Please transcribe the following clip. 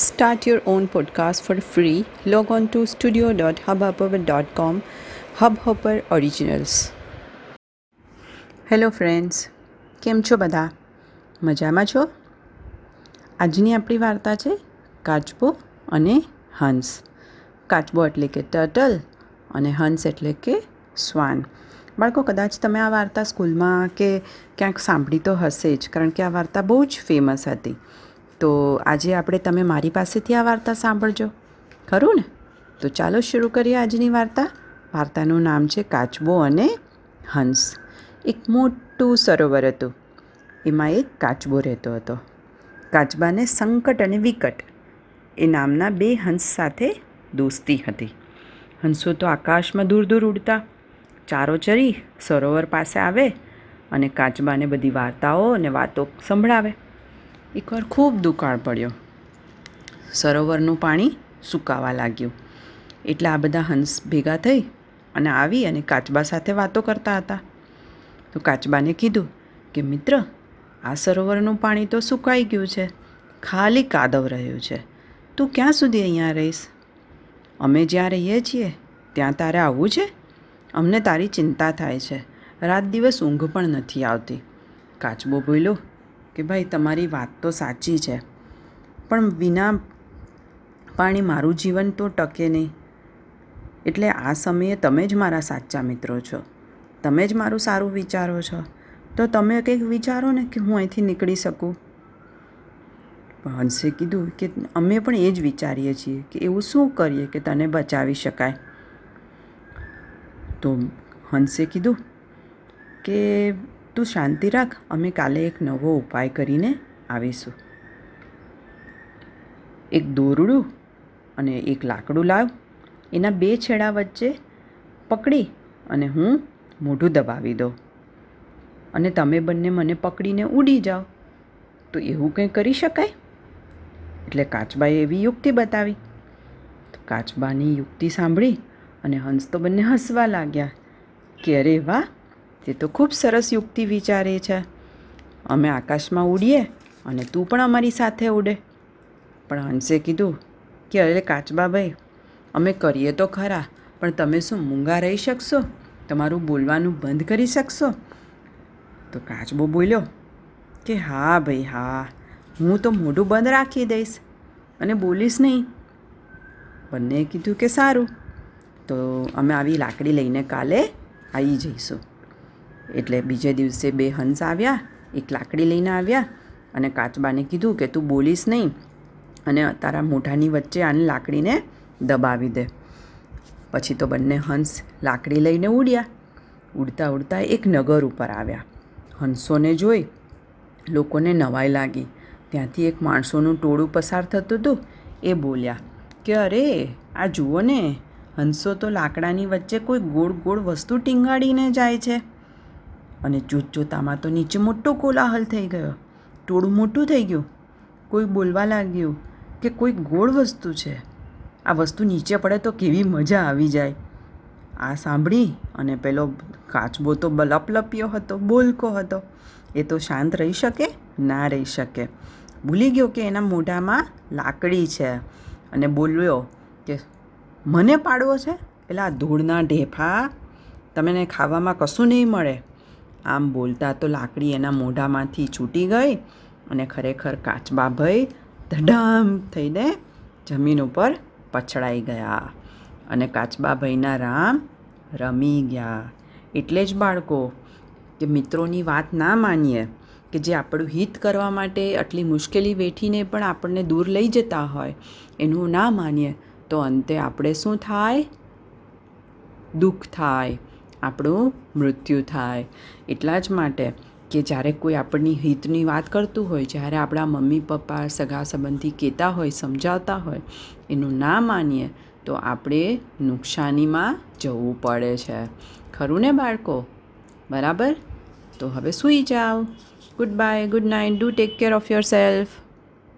Start your own podcast for free. Log on to studio.hubhopper.com. Hubhopper Originals. Hello friends કેમ છો બધા મજામાં છો આજની આપણી વાર્તા છે કાચબો અને હંસ કાચબો એટલે કે ટર્ટલ અને હંસ એટલે કે સ્વાન બાળકો, કદાચ તમે આ વાર્તા સ્કૂલમાં કે ક્યાંક સાંભળી તો હશે જ, કારણ કે આ વાર્તા બહુ જ ફેમસ હતી તો આજે આપણે તમે મારી પાસેથી આ વાર્તા સાંભળજો. ખરું ને? તો ચાલો શરૂ કરીએ આજની વાર્તા. વાર્તાનું નામ છે કાચબો અને હંસ. એક મોટું સરોવર હતું. એમાં એક કાચબો રહેતો હતો. કાચબાને સંકટ અને વિકટ. એ નામના બે હંસ સાથે દોસ્તી હતી. હંસો તો આકાશમાં દૂર દૂર ઉડતા. ચારો ચરી, સરોવર પાસે આવે અને કાચબાને બધી વાર્તાઓ અને વાતો સંભળાવે. એકવાર ખૂબ દુકાળ પડ્યો. સરોવરનું પાણી સુકાવા લાગ્યું. એટલે આ બધા હંસ ભેગા થઈ અને આવી અને કાચબા સાથે વાતો કરતા હતા. તો કાચબાને કીધું કે, મિત્ર, આ સરોવરનું પાણી તો સુકાઈ ગયું છે. ખાલી કાદવ રહ્યું છે. તું ક્યાં સુધી અહીંયા રહીશ? અમે જ્યાં રહીએ છીએ, ત્યાં તારે આવવું છે? અમને તારી ચિંતા થાય છે. રાત દિવસ ઊંઘ પણ નથી આવતી. કાચબો બોલ્યો કે ભાઈ, તમારી વાત તો સાચી છે. પણ વિના પાણી મારું જીવન તો ટકે નહીં. એટલે આ સમયે તમે જ મારા સાચા મિત્રો છો. તમે જ મારું સારું વિચારો છો. તો તમે કંઈક વિચારો ને કે હું અહીંથી નીકળી શકું? હંસે કીધું કે અમે પણ એ જ વિચારીએ છીએ કે એવું શું કરીએ કે તને બચાવી શકાય. તો હંસે કીધું કે તું શાંતિ રાખ, અમે કાલે એક નવો ઉપાય કરીને આવીશું. એક દોરડું અને એક લાકડું લાવ, એના બે છેડા વચ્ચે પકડી અને હું મોઢું દબાવી દઉં. અને તમે બંને મને પકડીને ઉડી જાઓ. તો એવું કંઈ કરી શકાય? એટલે કાચબાએ એવી યુક્તિ બતાવી. કાચબાની યુક્તિ સાંભળી અને હંસ તો બંને હસવા લાગ્યા. કે અરે વાહ! તે તો ખૂબ સરસ યુક્તિ વિચારે છે. અમે આકાશમાં ઉડીએ અને તું પણ અમારી સાથે ઉડે. પણ હંસે કીધું કે, અરે કાચબાભાઈ અમે કરીએ તો ખરા, પણ તમે શું મૂંગા રહી શકશો? તમારું બોલવાનું બંધ કરી શકશો? તો કાચબો બોલ્યો કે, હા ભાઈ, હા, હું તો મોઢું બંધ રાખી દઈશ અને બોલીશ નહીં. બંને કીધું કે સારું. તો અમે આવી લાકડી લઈને કાલે આવી જઈશું. એટલે બીજે દિવસે બે હંસ આવ્યા, એક લાકડી લઈને આવ્યા અને કાચબાને કીધું કે તું બોલીશ નહીં અને તારા મોઢાની વચ્ચે આને લાકડીને દબાવી દે. પછી તો બંને હંસ લાકડી લઈને ઉડ્યા. ઉડતા ઉડતા એક નગર ઉપર આવ્યા. હંસોને જોઈ લોકોને નવાઈ લાગી. ત્યાંથી એક માણસોનું ટોળું પસાર થતું હતું. એ બોલ્યા, કે અરે, આ જુઓ ને, હંસો તો લાકડાની વચ્ચે કોઈ ગોળ ગોળ વસ્તુ ટીંગાડીને જાય છે. અને જોતજોતામાં તો નીચે મોટો કોલાહલ થઈ ગયો. ટોળું મોટું થઈ ગયું. કોઈ બોલવા લાગ્યું કે કોઈ ગોળ વસ્તુ છે. આ વસ્તુ નીચે પડે તો કેવી મજા આવી જાય. આ સાંભળી અને પેલો કાચબો તો લપલપ્યો હતો, બોલકો હતો. એ તો શાંત રહી શકે? ના રહી શકે. ભૂલી ગયો કે એના મોઢામાં લાકડી છે અને બોલ્યો કે, મને પાડવો છે? એટલે આ ધૂળના ઢેફા તમને ખાવામાં કશું નહીં મળે. આમ બોલતા તો લાકડી એના મોઢામાંથી છૂટી ગઈ અને ખરેખર કાચબા ભય ધડામ થઈને જમીન ઉપર પછડાઈ ગયા. અને કાચબા ભાઈના રામ રમી ગયા. એટલે જ બાળકો, કે મિત્રોની વાત ના માનીએ કે જે આપણું હિત કરવા માટે આટલી મુશ્કેલી વેઠીને પણ આપણને દૂર લઈ જતા હોય, એનું ના માનીએ તો અંતે આપણે શું થાય? દુઃખ થાય. આપણું મૃત્યુ થાય. એટલા જ માટે કે જ્યારે કોઈ આપણની હિતની વાત કરતું હોય, જ્યારે આપણા મમ્મી, પપ્પા, સગા સંબંધી કહેતા હોય, સમજાવતા હોય, એનું ના માનીએ, તો આપણે નુકસાનીમાં જવું પડે છે. ખરું ને બાળકો? બરાબર? તો હવે સૂઈ જાઓ. Good bye good night do take care of yourself